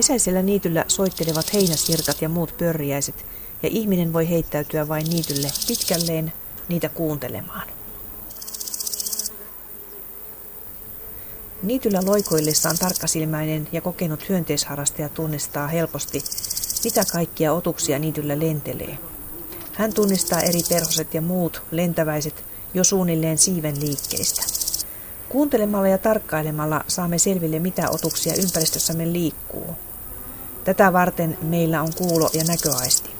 Kesäisellä niityllä soittelevat heinäsirkat ja muut pörriäiset, ja ihminen voi heittäytyä vain niitylle pitkälleen niitä kuuntelemaan. Niityllä loikoillessaan tarkkasilmäinen ja kokenut hyönteisharrastaja tunnistaa helposti, mitä kaikkia otuksia niityllä lentelee. Hän tunnistaa eri perhoset ja muut lentäväiset jo suunnilleen siiven liikkeistä. Kuuntelemalla ja tarkkailemalla saamme selville, mitä otuksia ympäristössämme liikkuu. Tätä varten meillä on kuulo- ja näköaisti.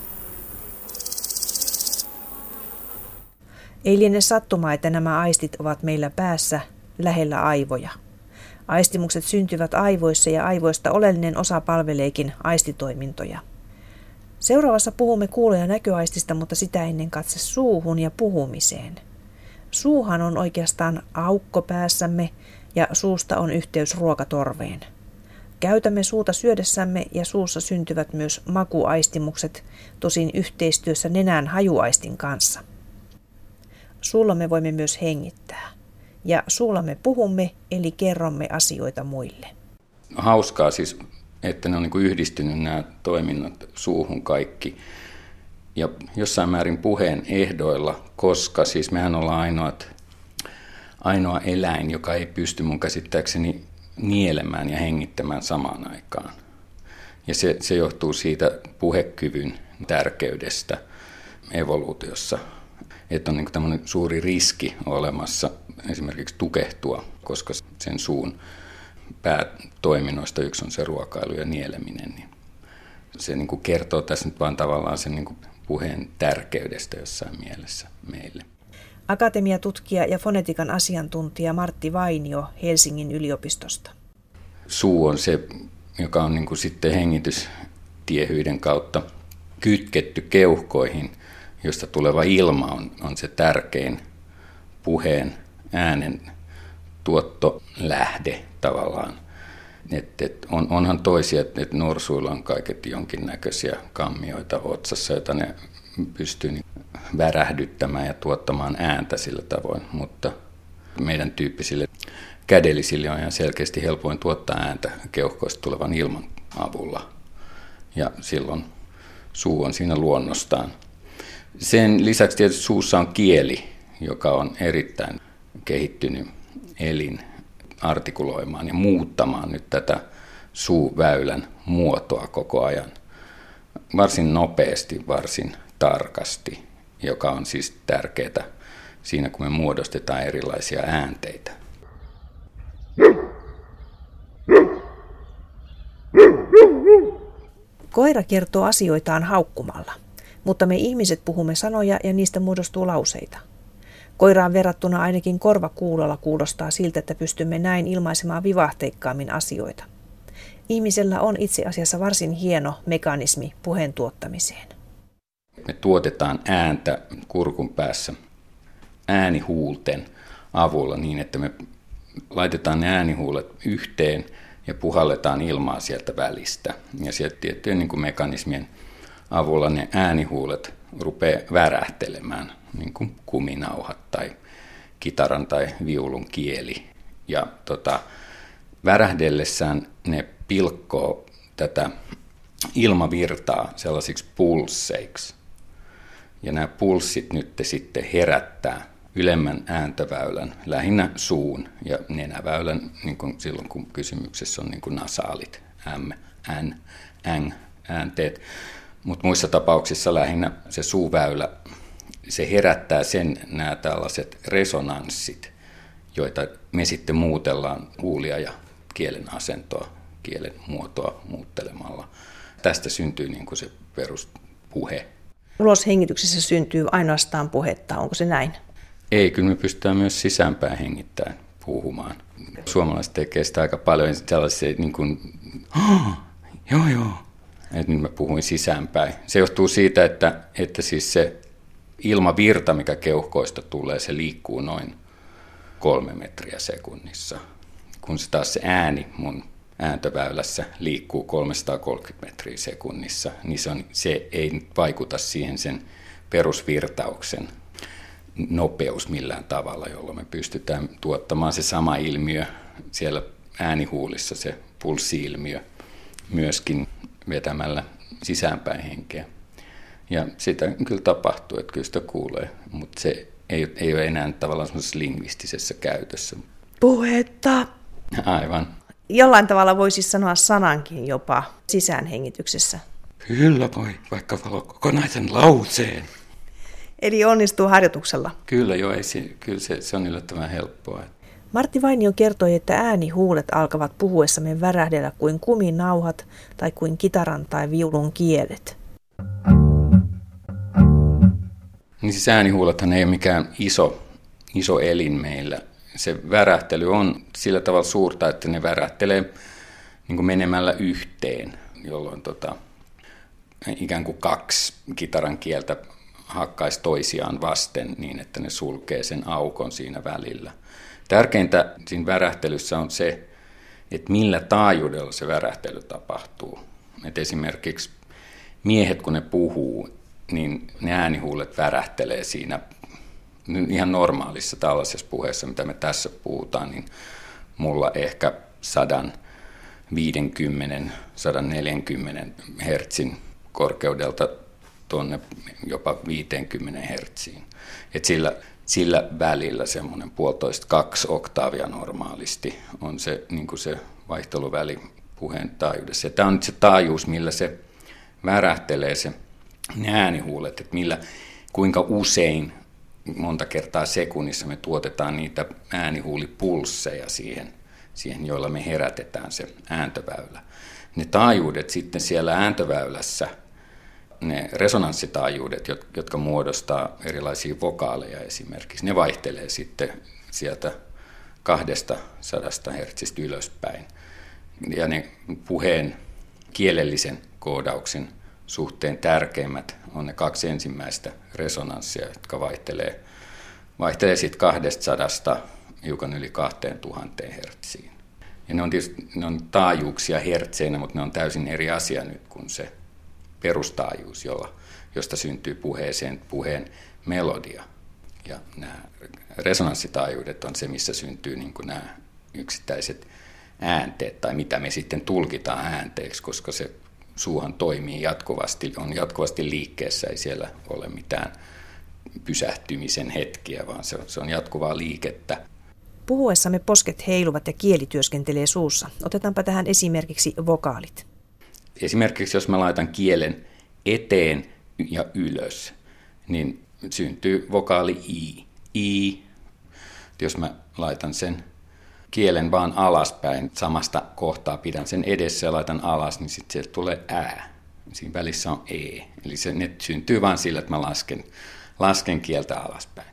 Ei liene sattuma, että nämä aistit ovat meillä päässä lähellä aivoja. Aistimukset syntyvät aivoissa ja aivoista oleellinen osa palveleekin aistitoimintoja. Seuraavassa puhumme kuulo- ja näköaistista, mutta sitä ennen katse suuhun ja puhumiseen. Suuhan on oikeastaan aukko päässämme ja suusta on yhteys ruokatorveen. Käytämme suuta syödessämme ja suussa syntyvät myös makuaistimukset, tosin yhteistyössä nenän hajuaistin kanssa. Suulla me voimme myös hengittää. Ja suulla me puhumme, eli kerromme asioita muille. Hauskaa siis, että ne on niin yhdistynyt nämä toiminnot suuhun kaikki. Ja jossain määrin puheen ehdoilla, koska siis mehän ollaan ainoat, ainoa eläin, joka ei pysty mun käsittääkseni nielemään ja hengittämään samaan aikaan. Ja se, se johtuu siitä puhekyvyn tärkeydestä evoluutiossa että on niin tämmöinen suuri riski olemassa esimerkiksi tukehtua, koska sen suun päätoiminnoista yksi on se ruokailu ja nieleminen. Niin se niin kertoo tässä nyt vaan tavallaan sen niin puheen tärkeydestä jossain mielessä meille. Akatemiatutkija ja fonetikan asiantuntija Martti Vainio Helsingin yliopistosta. Suu on se, joka on niin kuin sitten hengitystiehyyden kautta kytketty keuhkoihin josta tuleva ilma on, on se tärkein puheen äänen tuottolähde tavallaan. Et, et on, onhan toisia, että et norsuilla on kaiket jonkinnäköisiä kammioita otsassa, joita ne pystyy niin värähdyttämään ja tuottamaan ääntä sillä tavoin, mutta meidän tyyppisille kädellisille on ihan selkeästi helpoin tuottaa ääntä keuhkoista tulevan ilman avulla. Ja silloin suu on siinä luonnostaan sen lisäksi tietysti suussa on kieli, joka on erittäin kehittynyt elin artikuloimaan ja muuttamaan nyt tätä suuväylän muotoa koko ajan. Varsin nopeasti, varsin tarkasti, joka on siis tärkeää siinä, kun me muodostetaan erilaisia äänteitä. Koira kertoo asioitaan haukkumalla mutta me ihmiset puhumme sanoja ja niistä muodostuu lauseita. Koiraan verrattuna ainakin korva kuulolla kuulostaa siltä, että pystymme näin ilmaisemaan vivahteikkaammin asioita. Ihmisellä on itse asiassa varsin hieno mekanismi puheen tuottamiseen. Me tuotetaan ääntä kurkun päässä äänihuulten avulla niin, että me laitetaan ne äänihuulet yhteen ja puhalletaan ilmaa sieltä välistä. Ja sieltä tiettyjen niin kuin mekanismien avulla ne äänihuulet rupeaa värähtelemään, niin kuin kuminauhat tai kitaran tai viulun kieli. Ja tota, värähdellessään ne pilkkoo tätä ilmavirtaa sellaisiksi pulsseiksi. Ja nämä pulssit nyt sitten herättää ylemmän ääntöväylän, lähinnä suun ja nenäväylän, niin kuin silloin kun kysymyksessä on niin kuin nasaalit, m, n, n äänteet mutta muissa tapauksissa lähinnä se suuväylä, se herättää sen nämä tällaiset resonanssit, joita me sitten muutellaan huulia ja kielen asentoa, kielen muotoa muuttelemalla. Tästä syntyy niin kuin se peruspuhe. Uloshengityksessä syntyy ainoastaan puhetta, onko se näin? Ei, kyllä me pystytään myös sisäänpäin hengittämään puhumaan. Suomalaiset tekee sitä aika paljon sellaisia niin kuin, joo joo, että nyt mä puhuin sisäänpäin. Se johtuu siitä, että, että siis se ilmavirta, mikä keuhkoista tulee, se liikkuu noin kolme metriä sekunnissa. Kun se taas se ääni mun ääntöväylässä liikkuu 330 metriä sekunnissa, niin se, on, se ei vaikuta siihen sen perusvirtauksen nopeus millään tavalla, jolloin me pystytään tuottamaan se sama ilmiö siellä äänihuulissa, se pulssiilmiö, myöskin vetämällä sisäänpäin henkeä. Ja sitä kyllä tapahtuu, että kyllä sitä kuulee, mutta se ei, ei ole enää tavallaan semmoisessa lingvistisessä käytössä. Puhetta. Aivan. Jollain tavalla voisi sanoa sanankin jopa sisäänhengityksessä. Kyllä voi, vaikka kokonaisen lauseen. Eli onnistuu harjoituksella. Kyllä joo, ei se, kyllä se, se on yllättävän helppoa. Martti Vainio kertoi, että äänihuulet alkavat puhuessamme värähdellä kuin kuminauhat tai kuin kitaran tai viulun kielet. Niin siis äänihuulethan ei ole mikään iso, iso elin meillä. Se värähtely on sillä tavalla suurta, että ne värähtelee niin kuin menemällä yhteen, jolloin tota, ikään kuin kaksi kitaran kieltä hakkaisi toisiaan vasten niin, että ne sulkee sen aukon siinä välillä. Tärkeintä siinä värähtelyssä on se, että millä taajuudella se värähtely tapahtuu. Et esimerkiksi miehet, kun ne puhuu, niin ne äänihuulet värähtelee siinä ihan normaalissa tällaisessa puheessa, mitä me tässä puhutaan, niin mulla ehkä 150, 140 hertsin korkeudelta tuonne jopa 50 hertsiin. Et sillä, sillä välillä semmoinen puolitoista kaksi oktaavia normaalisti on se, niin se vaihteluväli puheen taajuudessa. Ja tämä on nyt se taajuus, millä se värähtelee se ne äänihuulet, että millä, kuinka usein monta kertaa sekunnissa me tuotetaan niitä äänihuulipulsseja siihen, siihen, joilla me herätetään se ääntöväylä. Ne taajuudet sitten siellä ääntöväylässä, ne resonanssitaajuudet, jotka muodostaa erilaisia vokaaleja esimerkiksi, ne vaihtelee sitten sieltä kahdesta sadasta hertsistä ylöspäin. Ja ne puheen kielellisen koodauksen suhteen tärkeimmät on ne kaksi ensimmäistä resonanssia, jotka vaihtelee, vaihtelee sitten 200 hiukan yli 2000 hertsiin. Ja ne on tietysti ne on taajuuksia hertseinä, mutta ne on täysin eri asia nyt kuin se perustaajuus, jolla, josta syntyy puheeseen puheen melodia. Ja nämä resonanssitaajuudet on se, missä syntyy niin kuin nämä yksittäiset äänteet tai mitä me sitten tulkitaan äänteeksi, koska se suuhan toimii jatkuvasti, on jatkuvasti liikkeessä, ei siellä ole mitään pysähtymisen hetkiä, vaan se on, se on jatkuvaa liikettä. Puhuessamme posket heiluvat ja kieli työskentelee suussa. Otetaanpa tähän esimerkiksi vokaalit. Esimerkiksi jos mä laitan kielen eteen ja ylös, niin syntyy vokaali i. I. Jos mä laitan sen kielen vaan alaspäin, samasta kohtaa pidän sen edessä ja laitan alas, niin sitten sieltä tulee ää. Siinä välissä on e. Eli se ne syntyy vain sillä, että mä lasken, lasken kieltä alaspäin.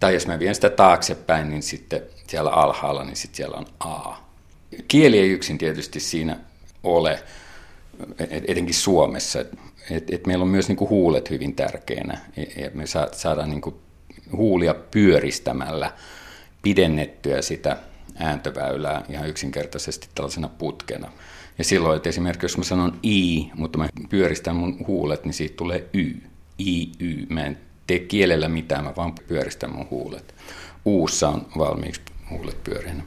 Tai jos mä vien sitä taaksepäin, niin sitten siellä alhaalla, niin sitten siellä on a. Kieli ei yksin tietysti siinä ole, etenkin Suomessa. Et, et meillä on myös niinku huulet hyvin tärkeänä. Et me saadaan niinku huulia pyöristämällä pidennettyä sitä ääntöväylää ihan yksinkertaisesti tällaisena putkena. Ja silloin, että esimerkiksi jos mä sanon i, mutta mä pyöristän mun huulet, niin siitä tulee y. I, y. Mä en tee kielellä mitään, mä vaan pyöristän mun huulet. Uussa on valmiiksi huulet pyörinä.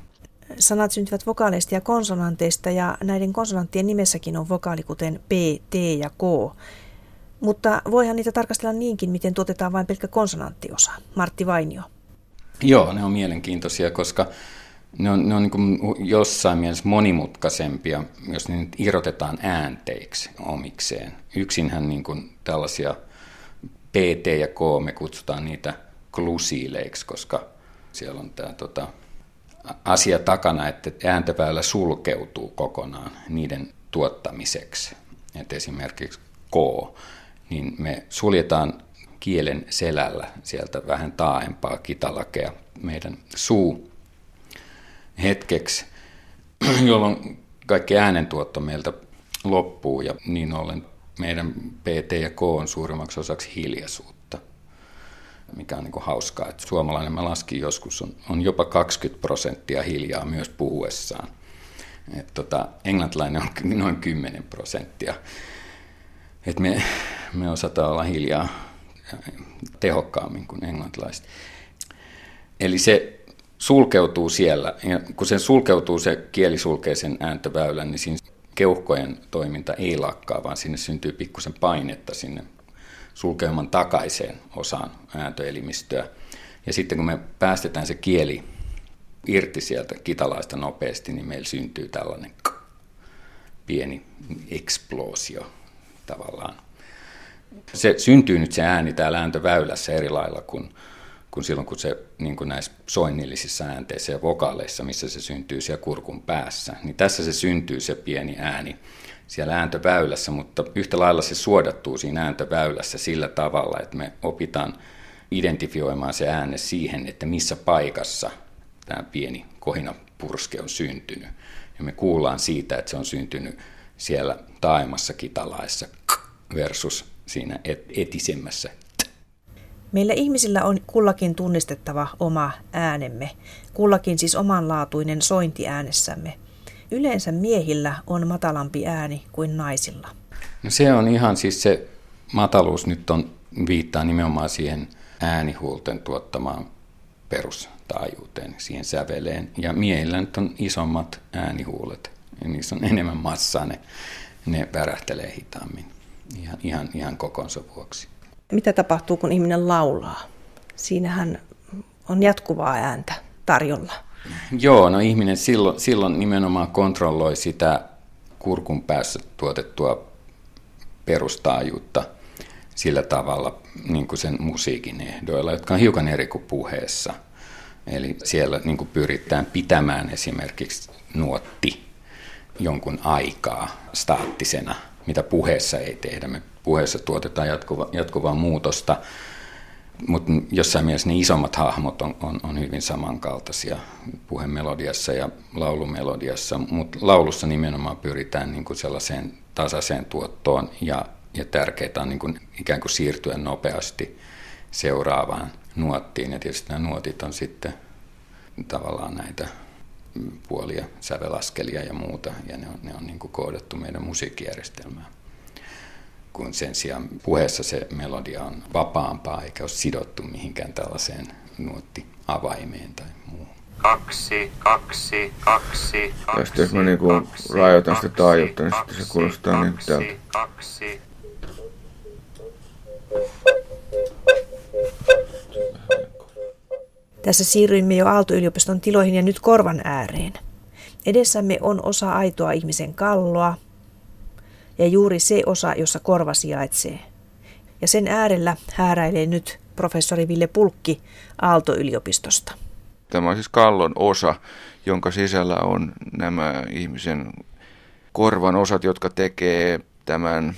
Sanat syntyvät vokaaleista ja konsonanteista ja näiden konsonanttien nimessäkin on vokaali kuten P, T ja K. Mutta voihan niitä tarkastella niinkin, miten tuotetaan vain pelkkä konsonanttiosa. Martti Vainio. Joo, ne on mielenkiintoisia, koska ne on, ne on niin jossain mielessä monimutkaisempia, jos ne nyt irrotetaan äänteiksi omikseen. Yksinhän niin kuin tällaisia PT ja K, me kutsutaan niitä klusiileiksi, koska siellä on tämä tota, asia takana, että ääntöväylä sulkeutuu kokonaan niiden tuottamiseksi. Et esimerkiksi K, niin me suljetaan kielen selällä sieltä vähän taaempaa kitalakea meidän suu hetkeksi, jolloin kaikki äänentuotto meiltä loppuu ja niin ollen meidän PT ja K on suurimmaksi osaksi hiljaisuutta, mikä on niin kuin hauskaa. Että suomalainen, mä laskin joskus, on, on jopa 20 prosenttia hiljaa myös puhuessaan. Et tota, englantilainen on noin 10 prosenttia. Et me, me osataan olla hiljaa tehokkaammin kuin englantilaiset. Eli se sulkeutuu siellä. Ja kun se sulkeutuu, se kieli sulkee sen ääntöväylän, niin siinä keuhkojen toiminta ei lakkaa, vaan sinne syntyy pikkusen painetta sinne sulkeuman takaiseen osaan ääntöelimistöä. Ja sitten kun me päästetään se kieli irti sieltä kitalaista nopeasti, niin meillä syntyy tällainen pieni eksplosio tavallaan. Se syntyy nyt se ääni täällä ääntöväylässä eri lailla kuin, kuin silloin, kun se niin kuin näissä soinnillisissa äänteissä ja vokaaleissa, missä se syntyy siellä kurkun päässä. Niin tässä se syntyy se pieni ääni siellä ääntöväylässä, mutta yhtä lailla se suodattuu siinä ääntöväylässä sillä tavalla, että me opitaan identifioimaan se ääne siihen, että missä paikassa tämä pieni kohinapurske on syntynyt. Ja me kuullaan siitä, että se on syntynyt siellä taimassa kitalaissa versus siinä etisemmässä. Meillä ihmisillä on kullakin tunnistettava oma äänemme, kullakin siis omanlaatuinen sointi äänessämme. Yleensä miehillä on matalampi ääni kuin naisilla. No se on ihan siis se mataluus nyt on, viittaa nimenomaan siihen äänihuulten tuottamaan perustaajuuteen, siihen säveleen. Ja miehillä nyt on isommat äänihuulet, ja niissä on enemmän massaa, ne, ne värähtelee hitaammin ihan, ihan, ihan kokonsa vuoksi. Mitä tapahtuu, kun ihminen laulaa? Siinähän on jatkuvaa ääntä tarjolla. Joo, no ihminen silloin, silloin nimenomaan kontrolloi sitä kurkun päässä tuotettua perustaajuutta sillä tavalla niin kuin sen musiikin ehdoilla, jotka on hiukan eri kuin puheessa. Eli siellä niin kuin pyritään pitämään esimerkiksi nuotti jonkun aikaa staattisena, mitä puheessa ei tehdä. Me puheessa tuotetaan jatkuva, jatkuvaa muutosta, mutta jossain mielessä ne isommat hahmot on, on, on hyvin samankaltaisia puhemelodiassa ja laulumelodiassa, mutta laulussa nimenomaan pyritään niin kuin sellaiseen tasaiseen tuottoon ja, ja tärkeää on niin kuin ikään kuin siirtyä nopeasti seuraavaan nuottiin. Ja tietysti nämä nuotit on sitten tavallaan näitä puolia, sävelaskelia ja muuta, ja ne on, ne on niin koodattu meidän musiikkijärjestelmään kun sen sijaan puheessa se melodia on vapaampaa eikä ole sidottu mihinkään tällaiseen nuottiavaimeen tai muuhun. Kaksi, kaksi, kaksi, kaksi. Tästä jos mä niinku rajoitan sitä taajuutta, niin sitten se kuulostaa niin täältä. Kaksi. Tässä siirryimme jo Aalto-yliopiston tiloihin ja nyt korvan ääreen. Edessämme on osa aitoa ihmisen kalloa, ja juuri se osa, jossa korva sijaitsee. Ja sen äärellä hääräilee nyt professori Ville Pulkki Aalto-yliopistosta. Tämä on siis kallon osa, jonka sisällä on nämä ihmisen korvan osat, jotka tekee tämän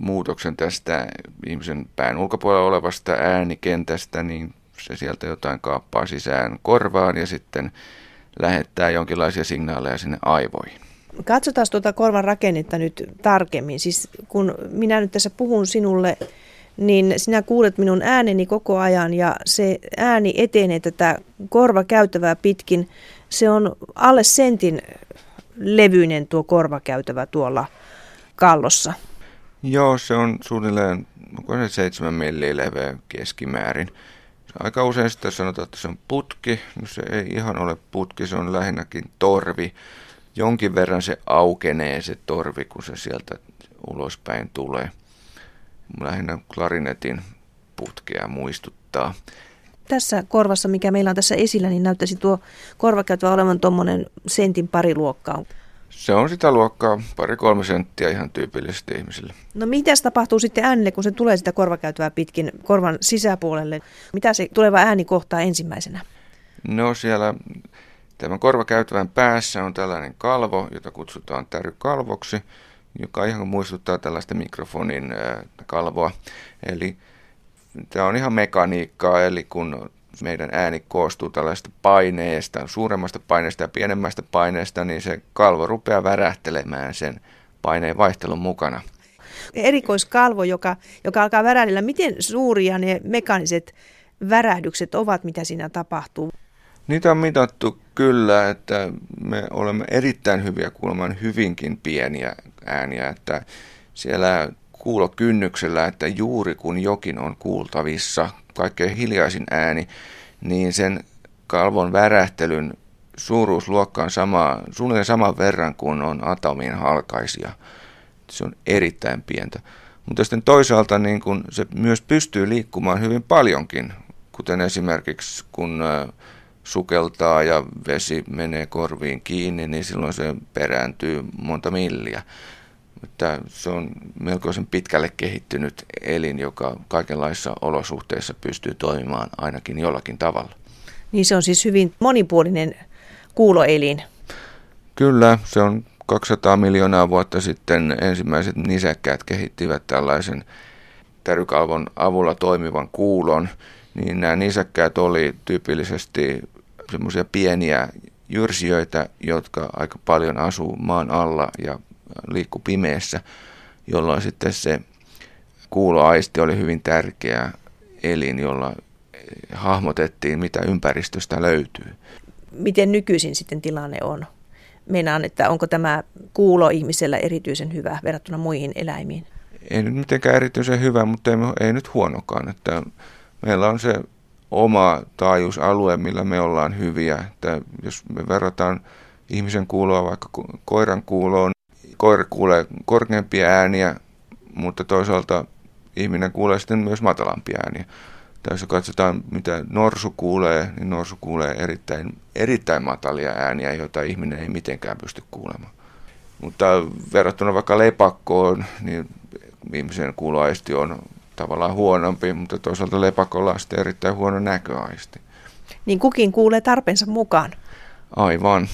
muutoksen tästä ihmisen pään ulkopuolella olevasta äänikentästä, niin se sieltä jotain kaappaa sisään korvaan ja sitten lähettää jonkinlaisia signaaleja sinne aivoihin. Katsotaan tuota korvan rakennetta nyt tarkemmin. Siis kun minä nyt tässä puhun sinulle, niin sinä kuulet minun ääneni koko ajan ja se ääni etenee tätä korvakäytävää pitkin. Se on alle sentin levyinen tuo korvakäytävä tuolla kallossa. Joo, se on suunnilleen onko se 7 milliä leveä keskimäärin. Aika usein sitten sanotaan, että se on putki. No se ei ihan ole putki, se on lähinnäkin torvi jonkin verran se aukenee se torvi, kun se sieltä ulospäin tulee. Lähinnä klarinetin putkea muistuttaa. Tässä korvassa, mikä meillä on tässä esillä, niin näyttäisi tuo korvakäytävä olevan tuommoinen sentin pari luokkaa. Se on sitä luokkaa pari-kolme senttiä ihan tyypillisesti ihmisille. No mitä tapahtuu sitten äänelle, kun se tulee sitä korvakäytävää pitkin korvan sisäpuolelle? Mitä se tuleva ääni kohtaa ensimmäisenä? No siellä Tämän korvakäytävän päässä on tällainen kalvo, jota kutsutaan tärykalvoksi, joka ihan muistuttaa tällaista mikrofonin kalvoa. Eli tämä on ihan mekaniikkaa, eli kun meidän ääni koostuu tällaista paineesta, suuremmasta paineesta ja pienemmästä paineesta, niin se kalvo rupeaa värähtelemään sen paineen vaihtelun mukana. Erikoiskalvo, joka, joka alkaa värähdellä, miten suuria ne mekaniset värähdykset ovat, mitä siinä tapahtuu? Niitä on mitattu kyllä, että me olemme erittäin hyviä kuulemaan hyvinkin pieniä ääniä, että siellä kuulokynnyksellä, että juuri kun jokin on kuultavissa, kaikkein hiljaisin ääni, niin sen kalvon värähtelyn suuruusluokka on sama, suunnilleen saman verran kuin on atomin halkaisia. Se on erittäin pientä. Mutta sitten toisaalta niin kun se myös pystyy liikkumaan hyvin paljonkin, kuten esimerkiksi kun sukeltaa ja vesi menee korviin kiinni, niin silloin se perääntyy monta milliä. Että se on melkoisen pitkälle kehittynyt elin, joka kaikenlaisissa olosuhteissa pystyy toimimaan ainakin jollakin tavalla. Niin se on siis hyvin monipuolinen kuuloelin. Kyllä, se on 200 miljoonaa vuotta sitten ensimmäiset nisäkkäät kehittivät tällaisen tärykalvon avulla toimivan kuulon, niin nämä nisäkkäät oli tyypillisesti semmoisia pieniä jyrsijöitä, jotka aika paljon asuu maan alla ja liikku pimeässä, jolloin sitten se kuuloaisti oli hyvin tärkeä elin, jolla hahmotettiin, mitä ympäristöstä löytyy. Miten nykyisin sitten tilanne on? Meinaan, että onko tämä kuulo ihmisellä erityisen hyvä verrattuna muihin eläimiin? Ei nyt mitenkään erityisen hyvä, mutta ei, ei nyt huonokaan. Että meillä on se oma taajuusalue, millä me ollaan hyviä. Että jos me verrataan ihmisen kuuloa vaikka koiran kuuloon, koira kuulee korkeampia ääniä, mutta toisaalta ihminen kuulee sitten myös matalampia ääniä. Tai jos katsotaan, mitä norsu kuulee, niin norsu kuulee erittäin, erittäin matalia ääniä, joita ihminen ei mitenkään pysty kuulemaan. Mutta verrattuna vaikka lepakkoon, niin ihmisen kuuloaisti on tavallaan huonompi, mutta toisaalta lepakolla on sitten erittäin huono näköaisti. Niin kukin kuulee tarpeensa mukaan. Aivan.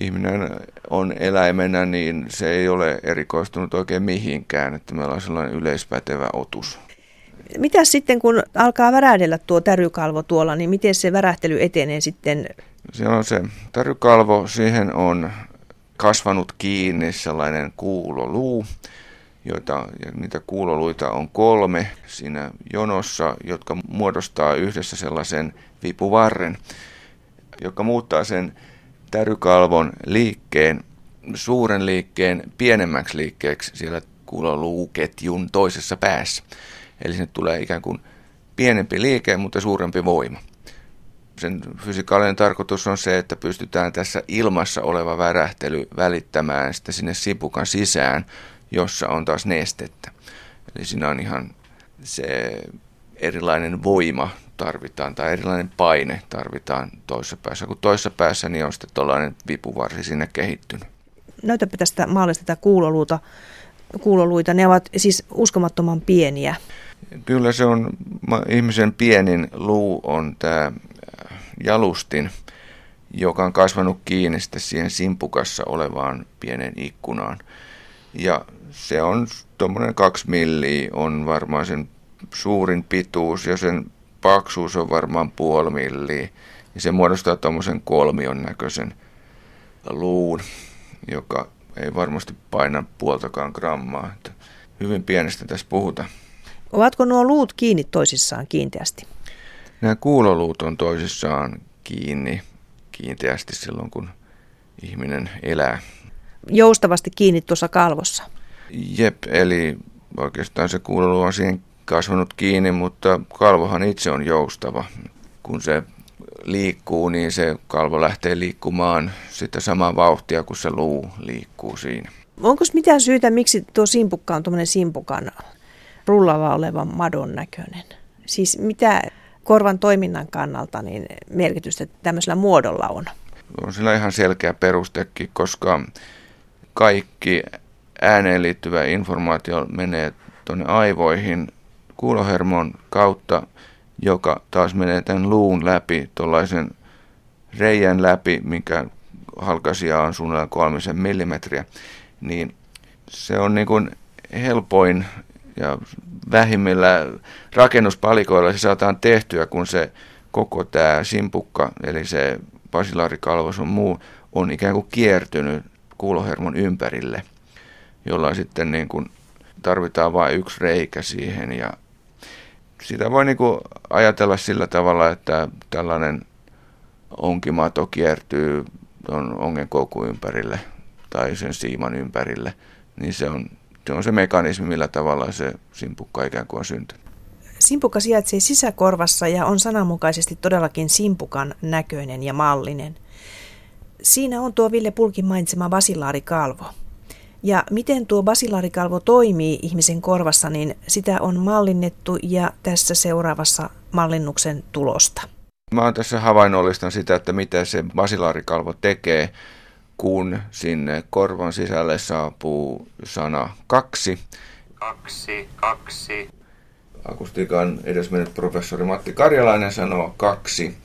Ihminen on eläimenä, niin se ei ole erikoistunut oikein mihinkään, että meillä on sellainen yleispätevä otus. Mitä sitten, kun alkaa värähdellä tuo tärykalvo tuolla, niin miten se värähtely etenee sitten? Se on se tärykalvo, siihen on kasvanut kiinni sellainen kuuloluu, joita, niitä kuuloluita on kolme siinä jonossa, jotka muodostaa yhdessä sellaisen vipuvarren, joka muuttaa sen tärykalvon liikkeen, suuren liikkeen pienemmäksi liikkeeksi siellä kuuloluuketjun toisessa päässä. Eli sinne tulee ikään kuin pienempi liike, mutta suurempi voima. Sen fysikaalinen tarkoitus on se, että pystytään tässä ilmassa oleva värähtely välittämään sitten sinne sipukan sisään, jossa on taas nestettä. Eli siinä on ihan se erilainen voima tarvitaan tai erilainen paine tarvitaan toisessa päässä. Kun toisessa päässä niin on sitten tuollainen vipuvarsi sinne kehittynyt. Näytäpä tästä maalista tätä kuuloluuta. kuuloluita. Ne ovat siis uskomattoman pieniä. Kyllä se on, ihmisen pienin luu on tämä äh, jalustin, joka on kasvanut kiinni siihen simpukassa olevaan pienen ikkunaan. Ja se on tuommoinen kaksi milliä on varmaan sen suurin pituus ja sen paksuus on varmaan puoli milliä. Ja se muodostaa tuommoisen kolmion näköisen luun, joka ei varmasti paina puoltakaan grammaa. Että hyvin pienestä tässä puhutaan. Ovatko nuo luut kiinni toisissaan kiinteästi? Nämä kuuloluut on toisissaan kiinni kiinteästi silloin, kun ihminen elää. Joustavasti kiinni tuossa kalvossa? Jep, eli oikeastaan se kuuloluu on siihen kasvanut kiinni, mutta kalvohan itse on joustava. Kun se liikkuu, niin se kalvo lähtee liikkumaan sitä samaa vauhtia kuin se luu liikkuu siinä. Onko mitään syytä, miksi tuo simpukka on tuommoinen simpukan rullalla olevan madon näköinen? Siis mitä korvan toiminnan kannalta niin merkitystä tämmöisellä muodolla on? On sillä ihan selkeä perustekin, koska kaikki ääneen liittyvä informaatio menee tuonne aivoihin kuulohermon kautta, joka taas menee tämän luun läpi, tuollaisen reijän läpi, minkä halkasia on suunnilleen kolmisen millimetriä, niin se on niin kuin helpoin ja vähimmillä rakennuspalikoilla se saadaan tehtyä, kun se koko tämä simpukka, eli se basilaarikalvos on muu, on ikään kuin kiertynyt kuulohermon ympärille, jolla sitten niin kuin tarvitaan vain yksi reikä siihen ja sitä voi niin kuin ajatella sillä tavalla, että tällainen onkimato kiertyy tuon ongenkoukun ympärille tai sen siiman ympärille, niin se on se on se mekanismi, millä tavalla se simpukka ikään kuin on syntynyt. Simpukka sijaitsee sisäkorvassa ja on sananmukaisesti todellakin simpukan näköinen ja mallinen. siinä on tuo Ville Pulkin mainitsema basilaarikalvo. Ja miten tuo basilaarikalvo toimii ihmisen korvassa, niin sitä on mallinnettu ja tässä seuraavassa mallinnuksen tulosta. Mä oon tässä havainnollistan sitä, että mitä se basilaarikalvo tekee, kun sinne korvan sisälle saapuu sana kaksi. Kaksi, kaksi. Akustiikan edesmennyt professori Matti Karjalainen sanoo kaksi.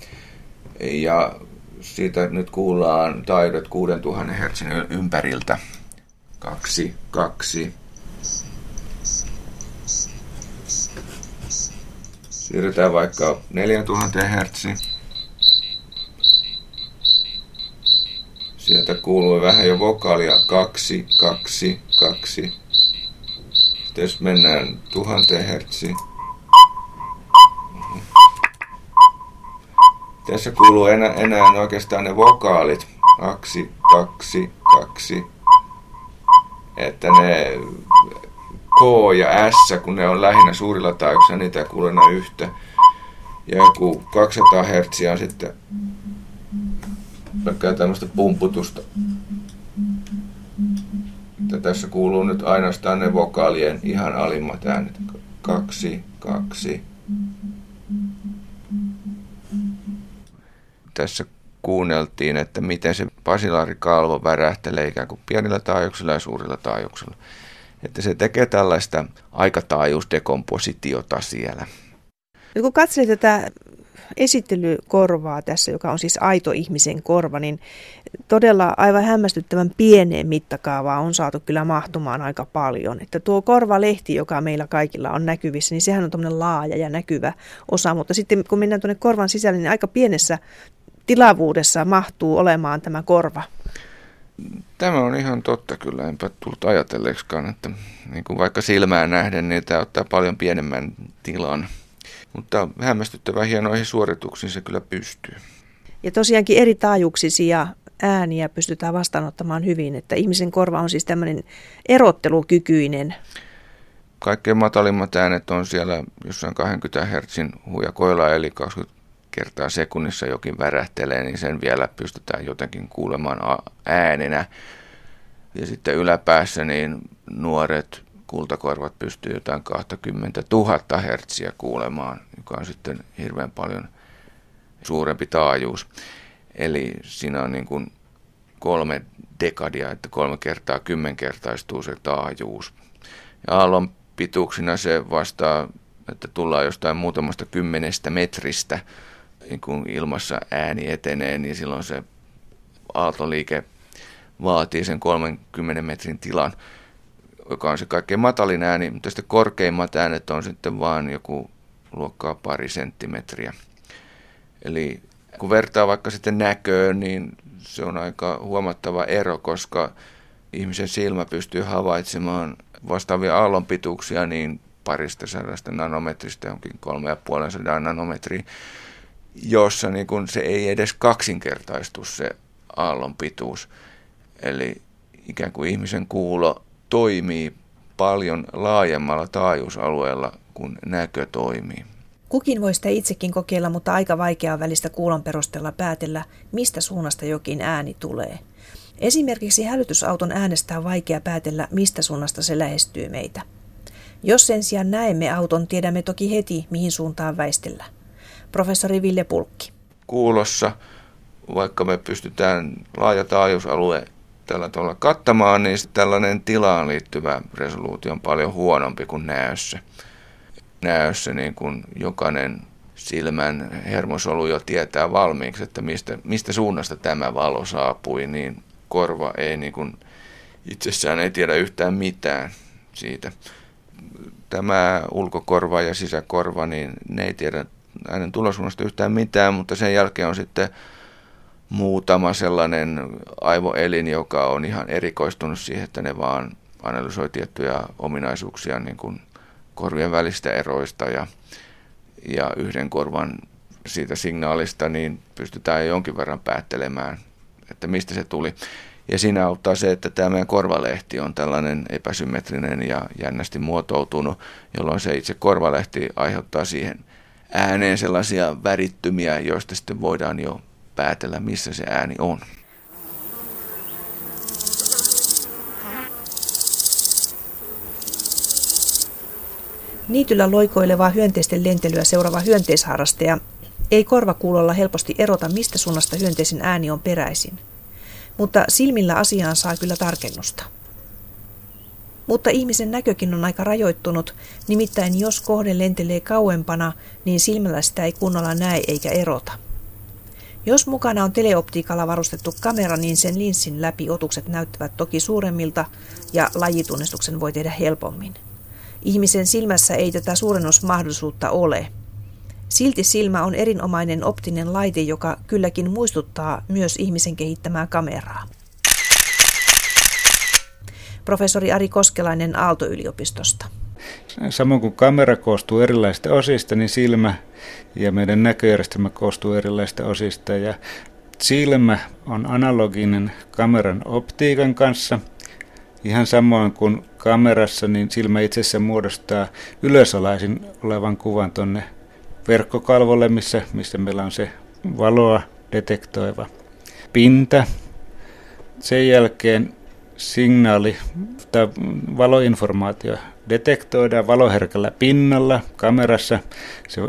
Ja siitä nyt kuullaan taidot 6000 Hz ympäriltä. Kaksi, kaksi. Siirrytään vaikka 4000 Hz. Sieltä kuuluu vähän jo vokaalia kaksi, kaksi, kaksi. Sitten jos mennään 1000 Hz. Tässä kuuluu enää, enää oikeastaan ne vokaalit. Kaksi, kaksi, kaksi. Että ne K ja S, kun ne on lähinnä suurilla taajuuksilla, niitä ei kuule yhtä. Ja joku 200 Hz on sitten pelkkää tämmöistä pumputusta. Että tässä kuuluu nyt ainoastaan ne vokaalien ihan alimmat äänet. Kaksi, kaksi. Tässä kuunneltiin, että miten se basilaarikalvo värähtelee ikään kuin pienillä taajuuksilla ja suurilla taajuuksilla. Että se tekee tällaista aikataajuusdekompositiota siellä. Nyt kun katselee tätä esittelykorvaa tässä, joka on siis aito ihmisen korva, niin todella aivan hämmästyttävän pieneen mittakaavaan on saatu kyllä mahtumaan aika paljon. Että tuo korvalehti, joka meillä kaikilla on näkyvissä, niin sehän on tämmöinen laaja ja näkyvä osa, mutta sitten kun mennään tuonne korvan sisälle, niin aika pienessä tilavuudessa mahtuu olemaan tämä korva. Tämä on ihan totta kyllä, enpä tullut ajatelleeksikaan, että niin kuin vaikka silmään nähden, niin tämä ottaa paljon pienemmän tilan. Mutta hämmästyttävän hienoihin suorituksiin se kyllä pystyy. Ja tosiaankin eri taajuuksisia ääniä pystytään vastaanottamaan hyvin, että ihmisen korva on siis tämmöinen erottelukykyinen. Kaikkein matalimmat äänet on siellä jossain 20 Hz hujakoilla, eli 20 kertaa sekunnissa jokin värähtelee, niin sen vielä pystytään jotenkin kuulemaan äänenä. Ja sitten yläpäässä niin nuoret kultakorvat pystyy jotain 20 000 hertsiä kuulemaan, joka on sitten hirveän paljon suurempi taajuus. Eli siinä on niin kuin kolme dekadia, että kolme kertaa kymmenkertaistuu se taajuus. Ja aallon pituuksina se vastaa, että tullaan jostain muutamasta kymmenestä metristä, niin kun ilmassa ääni etenee, niin silloin se aaltoliike vaatii sen 30 metrin tilan joka on se kaikkein matalin ääni, mutta sitten korkeimmat äänet on sitten vaan joku luokkaa pari senttimetriä. Eli kun vertaa vaikka sitten näköön, niin se on aika huomattava ero, koska ihmisen silmä pystyy havaitsemaan vastaavia aallonpituuksia niin parista sadasta nanometristä jonkin kolme ja puolen sadan nanometriin, jossa niin kun se ei edes kaksinkertaistu se aallonpituus. Eli ikään kuin ihmisen kuulo toimii paljon laajemmalla taajuusalueella kuin näkö toimii. Kukin voi sitä itsekin kokeilla, mutta aika vaikeaa välistä kuulon perusteella päätellä, mistä suunnasta jokin ääni tulee. Esimerkiksi hälytysauton äänestä on vaikea päätellä, mistä suunnasta se lähestyy meitä. Jos sen sijaan näemme auton, tiedämme toki heti, mihin suuntaan väistellä. Professori Ville Pulkki. Kuulossa, vaikka me pystytään laaja taajuusalue tällä tavalla kattamaan, niin tällainen tilaan liittyvä resoluutio on paljon huonompi kuin näössä. Näössä niin kuin jokainen silmän hermosolu jo tietää valmiiksi, että mistä, mistä suunnasta tämä valo saapui, niin korva ei niin kuin, itsessään ei tiedä yhtään mitään siitä. Tämä ulkokorva ja sisäkorva, niin ne ei tiedä äänen tulosuunnasta yhtään mitään, mutta sen jälkeen on sitten muutama sellainen aivoelin, joka on ihan erikoistunut siihen, että ne vaan analysoi tiettyjä ominaisuuksia niin kuin korvien välistä eroista ja, ja yhden korvan siitä signaalista, niin pystytään jonkin verran päättelemään, että mistä se tuli. Ja siinä auttaa se, että tämä meidän korvalehti on tällainen epäsymmetrinen ja jännästi muotoutunut, jolloin se itse korvalehti aiheuttaa siihen ääneen sellaisia värittymiä, joista sitten voidaan jo päätellä, missä se ääni on. Niityllä loikoilevaa hyönteisten lentelyä seuraava hyönteisharrastaja ei korvakuulolla helposti erota, mistä suunnasta hyönteisen ääni on peräisin. Mutta silmillä asiaan saa kyllä tarkennusta. Mutta ihmisen näkökin on aika rajoittunut, nimittäin jos kohde lentelee kauempana, niin silmällä sitä ei kunnolla näe eikä erota. Jos mukana on teleoptiikalla varustettu kamera, niin sen linssin läpi otukset näyttävät toki suuremmilta ja lajitunnistuksen voi tehdä helpommin. Ihmisen silmässä ei tätä suurennusmahdollisuutta ole. Silti silmä on erinomainen optinen laite, joka kylläkin muistuttaa myös ihmisen kehittämää kameraa. Professori Ari Koskelainen Aalto-yliopistosta. Samoin kuin kamera koostuu erilaisista osista, niin silmä ja meidän näköjärjestelmä koostuu erilaisista osista. Ja silmä on analoginen kameran optiikan kanssa. Ihan samoin kuin kamerassa, niin silmä itse asiassa muodostaa ylösalaisin olevan kuvan tuonne verkkokalvolle, missä, missä meillä on se valoa detektoiva pinta. Sen jälkeen signaali tai valoinformaatio detektoidaan valoherkällä pinnalla kamerassa. Se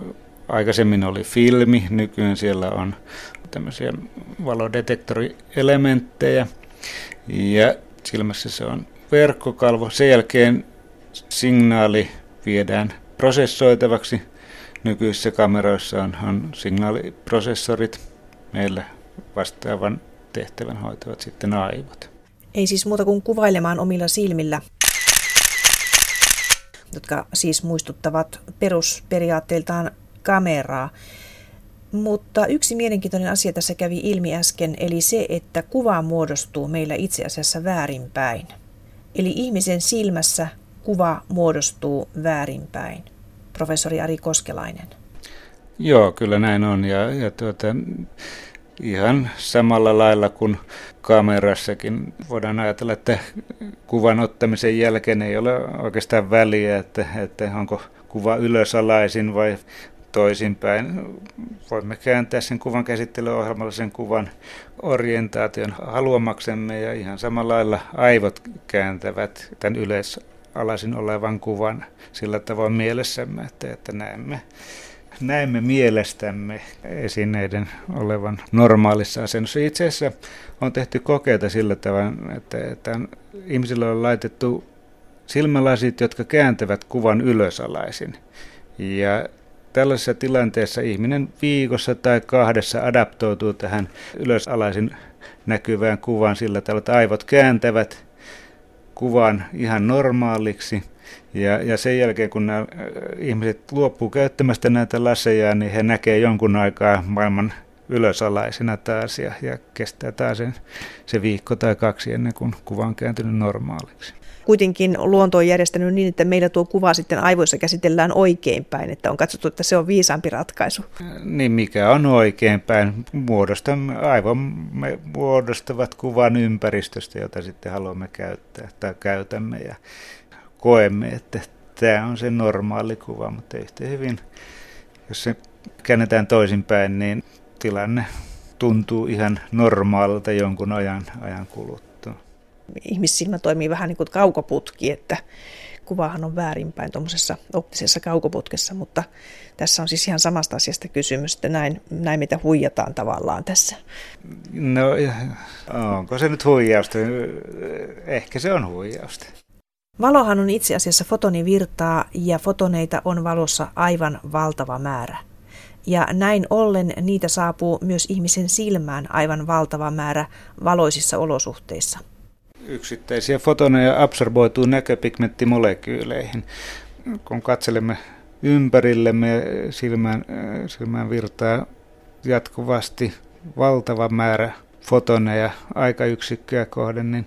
aikaisemmin oli filmi, nykyään siellä on tämmöisiä valodetektorielementtejä ja silmässä se on verkkokalvo. Sen jälkeen signaali viedään prosessoitavaksi. Nykyisissä kameroissa on, on signaaliprosessorit. Meillä vastaavan tehtävän hoitavat sitten aivot. Ei siis muuta kuin kuvailemaan omilla silmillä, jotka siis muistuttavat perusperiaatteiltaan kameraa. Mutta yksi mielenkiintoinen asia tässä kävi ilmi äsken, eli se, että kuva muodostuu meillä itse asiassa väärinpäin. Eli ihmisen silmässä kuva muodostuu väärinpäin. Professori Ari Koskelainen. Joo, kyllä näin on. Ja, ja tuota, ihan samalla lailla kuin kamerassakin voidaan ajatella, että kuvan ottamisen jälkeen ei ole oikeastaan väliä, että, että onko kuva ylösalaisin vai toisinpäin. Voimme kääntää sen kuvan käsittelyohjelmalla sen kuvan orientaation haluamaksemme ja ihan samalla lailla aivot kääntävät tämän ylösalaisin olevan kuvan sillä tavoin mielessämme, että, että näemme näemme mielestämme esineiden olevan normaalissa asennossa. Itse asiassa on tehty kokeita sillä tavalla, että, että ihmisillä on laitettu silmälasit, jotka kääntävät kuvan ylösalaisin. Ja tällaisessa tilanteessa ihminen viikossa tai kahdessa adaptoituu tähän ylösalaisin näkyvään kuvaan sillä tavalla, että aivot kääntävät kuvan ihan normaaliksi – ja, ja sen jälkeen, kun nämä äh, ihmiset luopuu käyttämästä näitä laseja, niin he näkee jonkun aikaa maailman ylösalaisena taas ja, ja kestää taas sen, se viikko tai kaksi ennen kuin kuva on kääntynyt normaaliksi. Kuitenkin luonto on järjestänyt niin, että meillä tuo kuva sitten aivoissa käsitellään oikeinpäin, että on katsottu, että se on viisaampi ratkaisu. Niin mikä on oikeinpäin? Muodostamme, aivomme muodostavat kuvan ympäristöstä, jota sitten haluamme käyttää tai käytämme. Ja koemme, että tämä on se normaali kuva, mutta yhtä hyvin, jos se käännetään toisinpäin, niin tilanne tuntuu ihan normaalilta jonkun ajan, ajan kuluttua. Ihmissilmä toimii vähän niin kuin kaukoputki, että kuvahan on väärinpäin tuommoisessa optisessa kaukoputkessa, mutta tässä on siis ihan samasta asiasta kysymys, että näin, näin mitä huijataan tavallaan tässä. No, onko se nyt huijausta? Ehkä se on huijausta. Valohan on itse asiassa fotonivirtaa ja fotoneita on valossa aivan valtava määrä. Ja näin ollen niitä saapuu myös ihmisen silmään aivan valtava määrä valoisissa olosuhteissa. Yksittäisiä fotoneja absorboituu näköpigmenttimolekyyleihin. Kun katselemme ympärillemme silmään, silmään virtaa jatkuvasti valtava määrä fotoneja aikayksikköä kohden, niin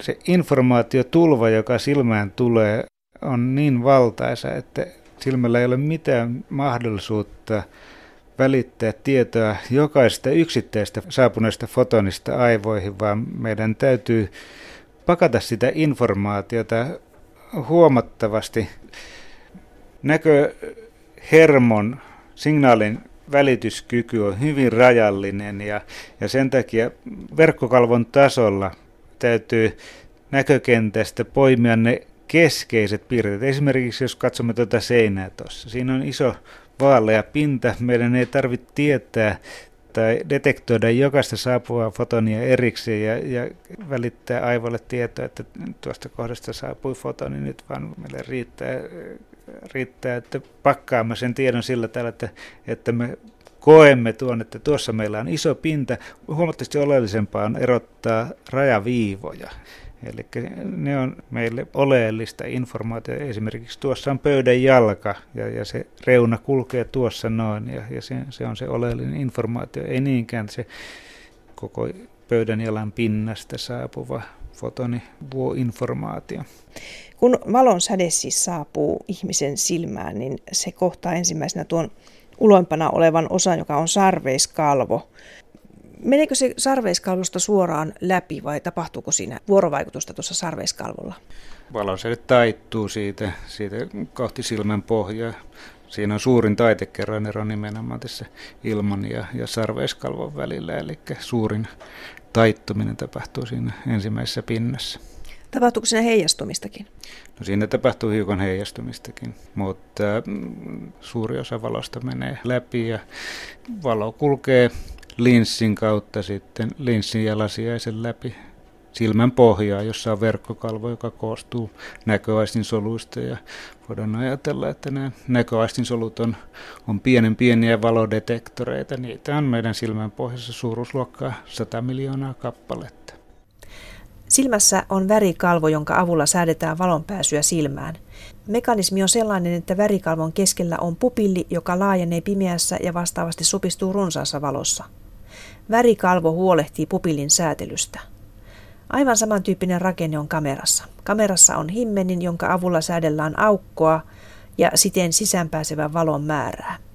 se informaatiotulva, joka silmään tulee, on niin valtaisa, että silmällä ei ole mitään mahdollisuutta välittää tietoa jokaisesta yksittäistä saapuneesta fotonista aivoihin, vaan meidän täytyy pakata sitä informaatiota huomattavasti. Näköhermon signaalin välityskyky on hyvin rajallinen ja, ja sen takia verkkokalvon tasolla täytyy näkökentästä poimia ne keskeiset piirteet. Esimerkiksi jos katsomme tuota seinää tuossa, siinä on iso vaalea pinta. Meidän ei tarvitse tietää tai detektoida jokaista saapuvaa fotonia erikseen ja, ja välittää aivolle tietoa, että tuosta kohdasta saapui fotoni nyt, vaan meille riittää, riittää että pakkaamme sen tiedon sillä tavalla, että, että me koemme tuon, että tuossa meillä on iso pinta. Huomattavasti oleellisempaa on erottaa rajaviivoja. Eli ne on meille oleellista informaatiota. Esimerkiksi tuossa on pöydän jalka ja, ja se reuna kulkee tuossa noin ja, ja se, se on se oleellinen informaatio. Ei niinkään se koko pöydän jalan pinnasta saapuva fotoni vuo informaatio. Kun valon säde siis saapuu ihmisen silmään, niin se kohtaa ensimmäisenä tuon uloimpana olevan osan, joka on sarveiskalvo. Meneekö se sarveiskalvosta suoraan läpi vai tapahtuuko siinä vuorovaikutusta tuossa sarveiskalvolla? Valoselle taittuu siitä, siitä kohti silmän pohjaa. Siinä on suurin taitekerran ero nimenomaan tässä ilman ja, ja sarveiskalvon välillä, eli suurin taittuminen tapahtuu siinä ensimmäisessä pinnassa. Tapahtuuko siinä heijastumistakin? No siinä tapahtuu hiukan heijastumistakin, mutta mm, suuri osa valosta menee läpi ja valo kulkee linssin kautta sitten linssin ja lasiaisen läpi silmän pohjaa, jossa on verkkokalvo, joka koostuu näköaistin soluista ja voidaan ajatella, että nämä näköaistin solut on, on pienen pieniä valodetektoreita. Niitä on meidän silmän pohjassa suuruusluokkaa 100 miljoonaa kappaletta. Silmässä on värikalvo, jonka avulla säädetään valonpääsyä silmään. Mekanismi on sellainen, että värikalvon keskellä on pupilli, joka laajenee pimeässä ja vastaavasti supistuu runsaassa valossa. Värikalvo huolehtii pupillin säätelystä. Aivan samantyyppinen rakenne on kamerassa. Kamerassa on himmenin, jonka avulla säädellään aukkoa ja siten sisäänpääsevän valon määrää.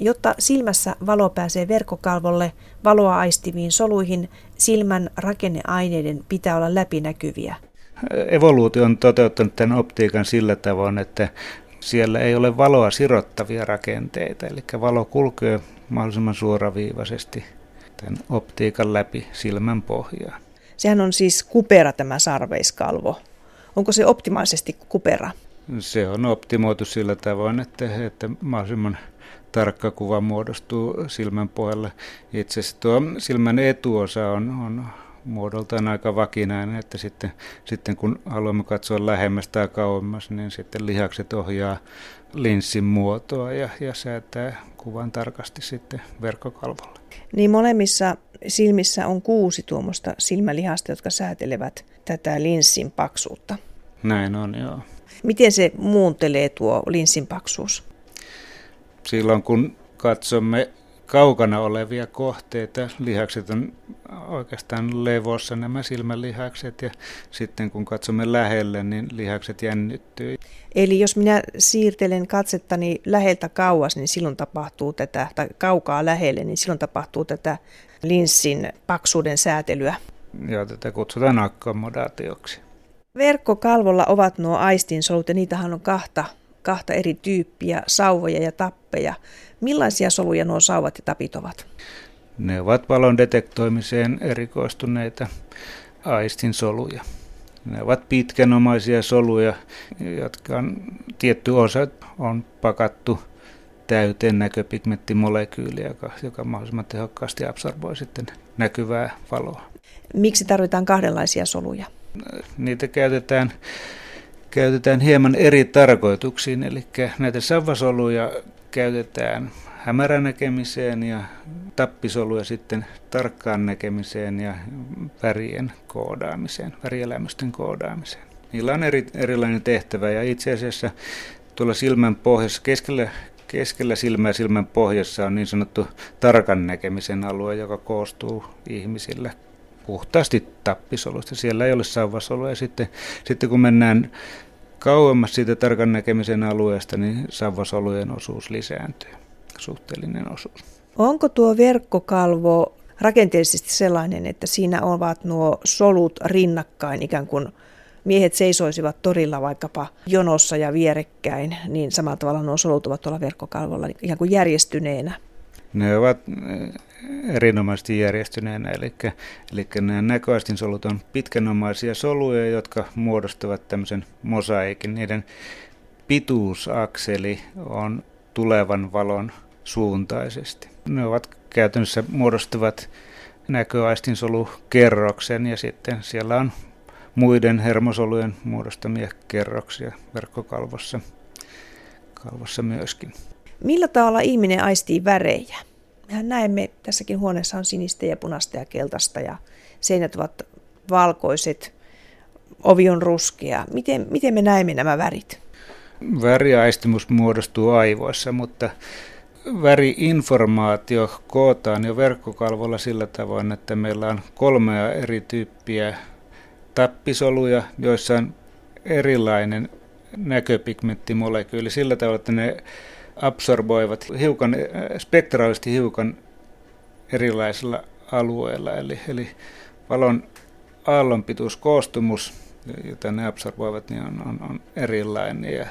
Jotta silmässä valo pääsee verkkokalvolle, valoa aistiviin soluihin, silmän rakenneaineiden pitää olla läpinäkyviä. Evoluutio on toteuttanut tämän optiikan sillä tavoin, että siellä ei ole valoa sirottavia rakenteita, eli valo kulkee mahdollisimman suoraviivaisesti tämän optiikan läpi silmän pohjaa. Sehän on siis kupera tämä sarveiskalvo. Onko se optimaalisesti kupera? Se on optimoitu sillä tavoin, että, että mahdollisimman tarkka kuva muodostuu silmän pohjalle. Itse asiassa tuo silmän etuosa on, on muodoltaan aika vakinainen, että sitten, sitten kun haluamme katsoa lähemmäs tai kauemmas, niin sitten lihakset ohjaa linssin muotoa ja, ja säätää kuvan tarkasti sitten verkkokalvolle. Niin molemmissa silmissä on kuusi tuommoista silmälihasta, jotka säätelevät tätä linssin paksuutta. Näin on, joo. Miten se muuntelee tuo linssin paksuus? Silloin kun katsomme kaukana olevia kohteita, lihakset on oikeastaan levossa nämä silmälihakset ja sitten kun katsomme lähelle, niin lihakset jännittyy. Eli jos minä siirtelen katsettani läheltä kauas, niin silloin tapahtuu tätä, tai kaukaa lähelle, niin silloin tapahtuu tätä linssin paksuuden säätelyä. Joo, tätä kutsutaan akkomodaatioksi. Verkkokalvolla ovat nuo aistinsolut ja niitähän on kahta, kahta eri tyyppiä, sauvoja ja tappeja. Millaisia soluja nuo sauvat ja tapit ovat? Ne ovat valon detektoimiseen erikoistuneita aistinsoluja. Ne ovat pitkänomaisia soluja, jotka on, tietty osa on pakattu täyteen näköpigmenttimolekyyliä, joka, joka mahdollisimman tehokkaasti absorboi sitten näkyvää valoa. Miksi tarvitaan kahdenlaisia soluja? Niitä käytetään, käytetään hieman eri tarkoituksiin, eli näitä savvasoluja käytetään hämärän näkemiseen ja tappisoluja sitten tarkkaan näkemiseen ja värien koodaamiseen, värielämysten koodaamiseen. Niillä on eri, erilainen tehtävä ja itse asiassa tuolla silmän pohjassa keskellä, keskellä silmää silmän pohjassa on niin sanottu tarkan näkemisen alue, joka koostuu ihmisillä puhtaasti tappisoluista. Siellä ei ole sauvasoluja. Sitten, sitten kun mennään kauemmas siitä tarkan näkemisen alueesta, niin sauvasolujen osuus lisääntyy, suhteellinen osuus. Onko tuo verkkokalvo rakenteellisesti sellainen, että siinä ovat nuo solut rinnakkain ikään kuin miehet seisoisivat torilla vaikkapa jonossa ja vierekkäin, niin samalla tavalla nuo solut ovat tuolla verkkokalvolla ikään kuin järjestyneenä. Ne ovat erinomaisesti järjestyneenä, eli, eli nämä näköaistinsolut on pitkänomaisia soluja, jotka muodostavat tämmöisen mosaikin. Niiden pituusakseli on tulevan valon suuntaisesti. Ne ovat käytännössä muodostavat näköaistinsolukerroksen ja sitten siellä on muiden hermosolujen muodostamia kerroksia verkkokalvossa kalvossa myöskin. Millä tavalla ihminen aistii värejä? Mehän näemme, tässäkin huoneessa on sinistä ja punaista ja keltaista ja seinät ovat valkoiset, ovi on ruskea. Miten, miten me näemme nämä värit? Väriaistimus muodostuu aivoissa, mutta väriinformaatio kootaan jo verkkokalvolla sillä tavoin, että meillä on kolmea eri tyyppiä tappisoluja, joissa on erilainen näköpigmenttimolekyyli sillä tavalla, että ne absorboivat hiukan, spektraalisesti hiukan erilaisilla alueilla. Eli, eli valon aallonpituuskoostumus, jota ne absorboivat, niin on, on, on erilainen. Ja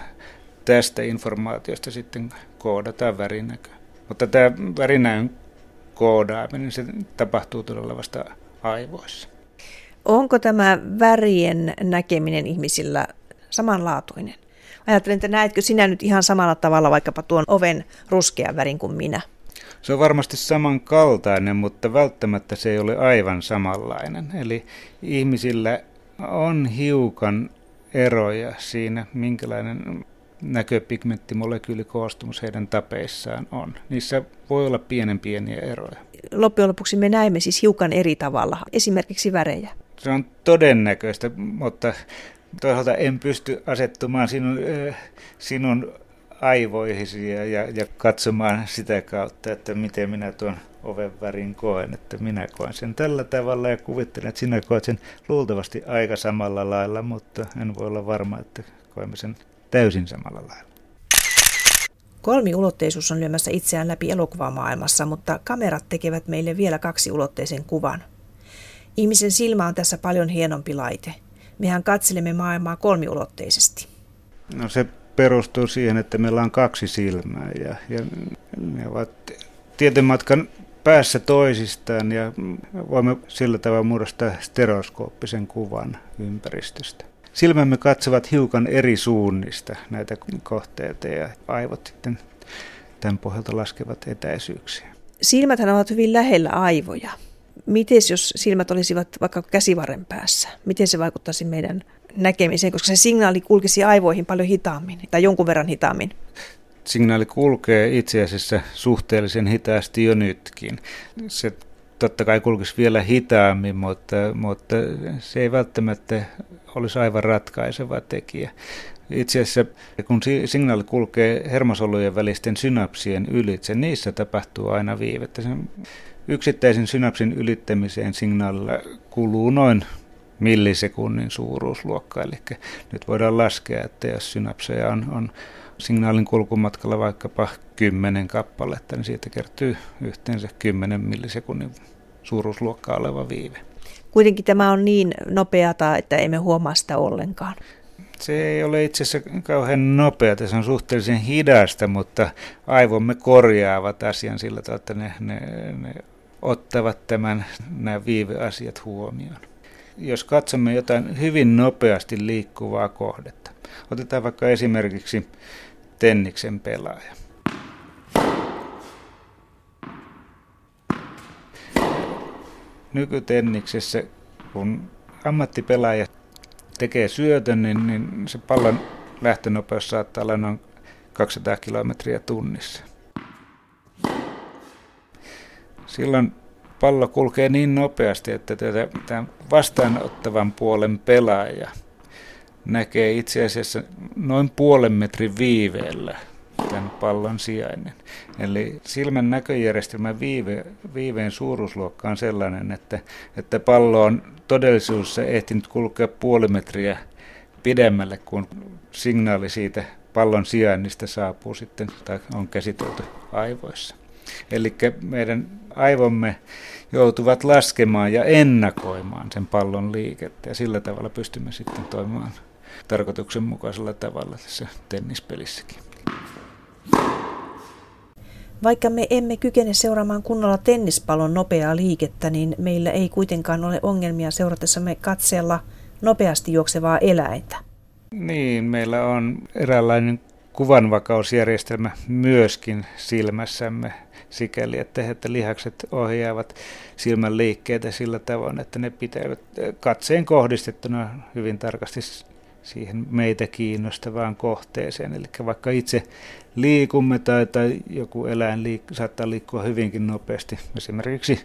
tästä informaatiosta sitten koodataan värinäkö. Mutta tämä värinäön koodaaminen, se tapahtuu todella vasta aivoissa. Onko tämä värien näkeminen ihmisillä samanlaatuinen? Ajattelen, että näetkö sinä nyt ihan samalla tavalla vaikkapa tuon oven ruskean värin kuin minä? Se on varmasti samankaltainen, mutta välttämättä se ei ole aivan samanlainen. Eli ihmisillä on hiukan eroja siinä, minkälainen näköpigmenttimolekyylikoostumus heidän tapeissaan on. Niissä voi olla pienen pieniä eroja. Loppujen lopuksi me näemme siis hiukan eri tavalla, esimerkiksi värejä. Se on todennäköistä, mutta toisaalta en pysty asettumaan sinun, sinun aivoihisi ja, ja, ja katsomaan sitä kautta, että miten minä tuon oven värin koen, että minä koen sen tällä tavalla ja kuvittelen, että sinä koet sen luultavasti aika samalla lailla, mutta en voi olla varma, että koemme sen täysin samalla lailla. Kolmiulotteisuus on lyömässä itseään läpi elokuvamaailmassa, mutta kamerat tekevät meille vielä kaksiulotteisen kuvan. Ihmisen silmä on tässä paljon hienompi laite. Mehän katselemme maailmaa kolmiulotteisesti. No se perustuu siihen, että meillä on kaksi silmää ja, ja ne ovat tietematkan päässä toisistaan ja voimme sillä tavalla muodostaa stereoskooppisen kuvan ympäristöstä silmämme katsovat hiukan eri suunnista näitä kohteita ja aivot sitten tämän pohjalta laskevat etäisyyksiä. Silmäthän ovat hyvin lähellä aivoja. Miten jos silmät olisivat vaikka käsivarren päässä? Miten se vaikuttaisi meidän näkemiseen, koska se signaali kulkisi aivoihin paljon hitaammin tai jonkun verran hitaammin? Signaali kulkee itse asiassa suhteellisen hitaasti jo nytkin. Se totta kai kulkisi vielä hitaammin, mutta, mutta se ei välttämättä olisi aivan ratkaiseva tekijä. Itse asiassa kun signaali kulkee hermosolujen välisten synapsien ylitse, niissä tapahtuu aina viivettä. Sen yksittäisen synapsin ylittämiseen signaalilla kuluu noin millisekunnin suuruusluokka. Eli nyt voidaan laskea, että jos synapseja on, on signaalin kulkumatkalla vaikkapa 10 kappaletta, niin siitä kertyy yhteensä 10 millisekunnin suuruusluokkaa oleva viive. Kuitenkin tämä on niin nopeata, että emme huomaa sitä ollenkaan. Se ei ole itse asiassa kauhean nopeata, se on suhteellisen hidasta, mutta aivomme korjaavat asian sillä tavalla, että ne, ne, ne ottavat tämän, nämä viiveasiat huomioon. Jos katsomme jotain hyvin nopeasti liikkuvaa kohdetta, otetaan vaikka esimerkiksi tenniksen pelaaja. nykytenniksessä, kun ammattipelaaja tekee syötön, niin, niin se pallon lähtönopeus saattaa olla noin 200 kilometriä tunnissa. Silloin pallo kulkee niin nopeasti, että tämä vastaanottavan puolen pelaaja näkee itse asiassa noin puolen metrin viiveellä tämän pallon sijainnin. Eli silmän näköjärjestelmän viive, viiveen suuruusluokka on sellainen, että, että pallo on todellisuudessa ehtinyt kulkea puoli metriä pidemmälle, kun signaali siitä pallon sijainnista saapuu sitten tai on käsitelty aivoissa. Eli meidän aivomme joutuvat laskemaan ja ennakoimaan sen pallon liikettä ja sillä tavalla pystymme sitten toimimaan tarkoituksenmukaisella tavalla tässä tennispelissäkin. Vaikka me emme kykene seuraamaan kunnolla tennispallon nopeaa liikettä, niin meillä ei kuitenkaan ole ongelmia seuratessamme katseella nopeasti juoksevaa eläintä. Niin, meillä on eräänlainen kuvanvakausjärjestelmä myöskin silmässämme sikäli, että, että lihakset ohjaavat silmän liikkeitä sillä tavoin, että ne pitävät katseen kohdistettuna hyvin tarkasti siihen meitä kiinnostavaan kohteeseen. Eli vaikka itse liikumme tai, tai joku eläin liik- saattaa liikkua hyvinkin nopeasti, esimerkiksi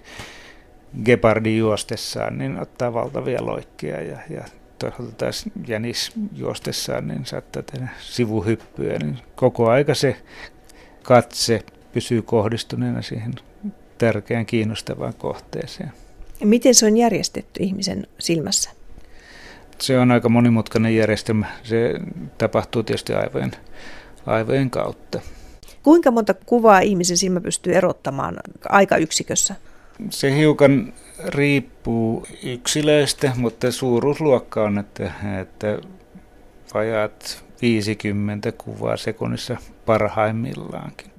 gepardin juostessaan, niin ottaa valtavia loikkia ja, ja toisaalta taas jänis juostessaan, niin saattaa tehdä sivuhyppyä, niin koko aika se katse pysyy kohdistuneena siihen tärkeään kiinnostavaan kohteeseen. Miten se on järjestetty ihmisen silmässä? Se on aika monimutkainen järjestelmä. Se tapahtuu tietysti aivojen, aivojen kautta. Kuinka monta kuvaa ihmisen silmä pystyy erottamaan aikayksikössä? Se hiukan riippuu yksilöistä, mutta suuruusluokka on, että, että vajaat 50 kuvaa sekunnissa parhaimmillaankin.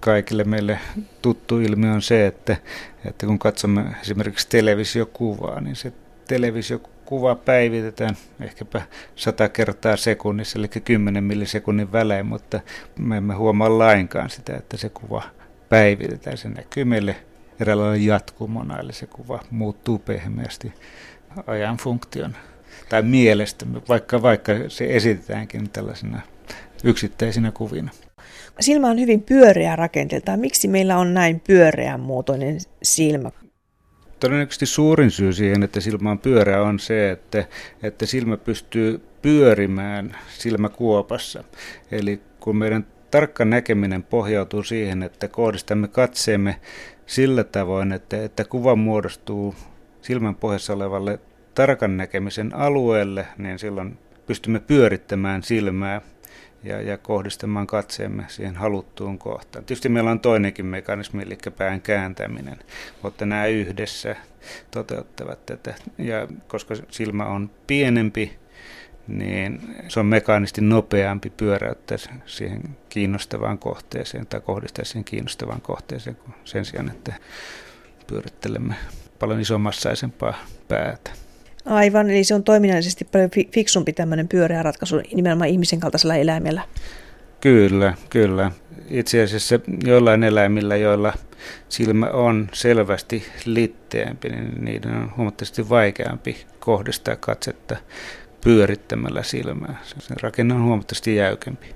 Kaikille meille tuttu ilmiö on se, että, että kun katsomme esimerkiksi televisiokuvaa, niin se televisiokuva päivitetään ehkäpä 100 kertaa sekunnissa, eli 10 millisekunnin välein, mutta me emme huomaa lainkaan sitä, että se kuva päivitetään. Se näkyy meille eräänlainen jatkumona, eli se kuva muuttuu pehmeästi ajan funktion tai mielestämme, vaikka, vaikka se esitetäänkin tällaisena yksittäisinä kuvina. Silmä on hyvin pyöreä rakenteeltaan. Miksi meillä on näin pyöreän muotoinen silmä? Todennäköisesti suurin syy siihen, että silmä on pyöreä, on se, että, että silmä pystyy pyörimään silmäkuopassa. Eli kun meidän tarkka näkeminen pohjautuu siihen, että kohdistamme katseemme sillä tavoin, että, että kuva muodostuu silmän pohjassa olevalle tarkan näkemisen alueelle, niin silloin pystymme pyörittämään silmää ja, ja kohdistamaan katseemme siihen haluttuun kohtaan. Tietysti meillä on toinenkin mekanismi, eli pään kääntäminen, mutta nämä yhdessä toteuttavat tätä. Ja koska silmä on pienempi, niin se on mekaanisti nopeampi pyöräyttää siihen kiinnostavaan kohteeseen tai kohdistaa siihen kiinnostavaan kohteeseen sen sijaan, että pyörittelemme paljon isommassaisempaa päätä. Aivan, eli se on toiminnallisesti paljon fiksumpi tämmöinen pyöreä ratkaisu nimenomaan ihmisen kaltaisella eläimellä. Kyllä, kyllä. Itse asiassa joillain eläimillä, joilla silmä on selvästi litteämpi, niin niiden on huomattavasti vaikeampi kohdistaa katsetta pyörittämällä silmää. Sen rakenne on huomattavasti jäykempi.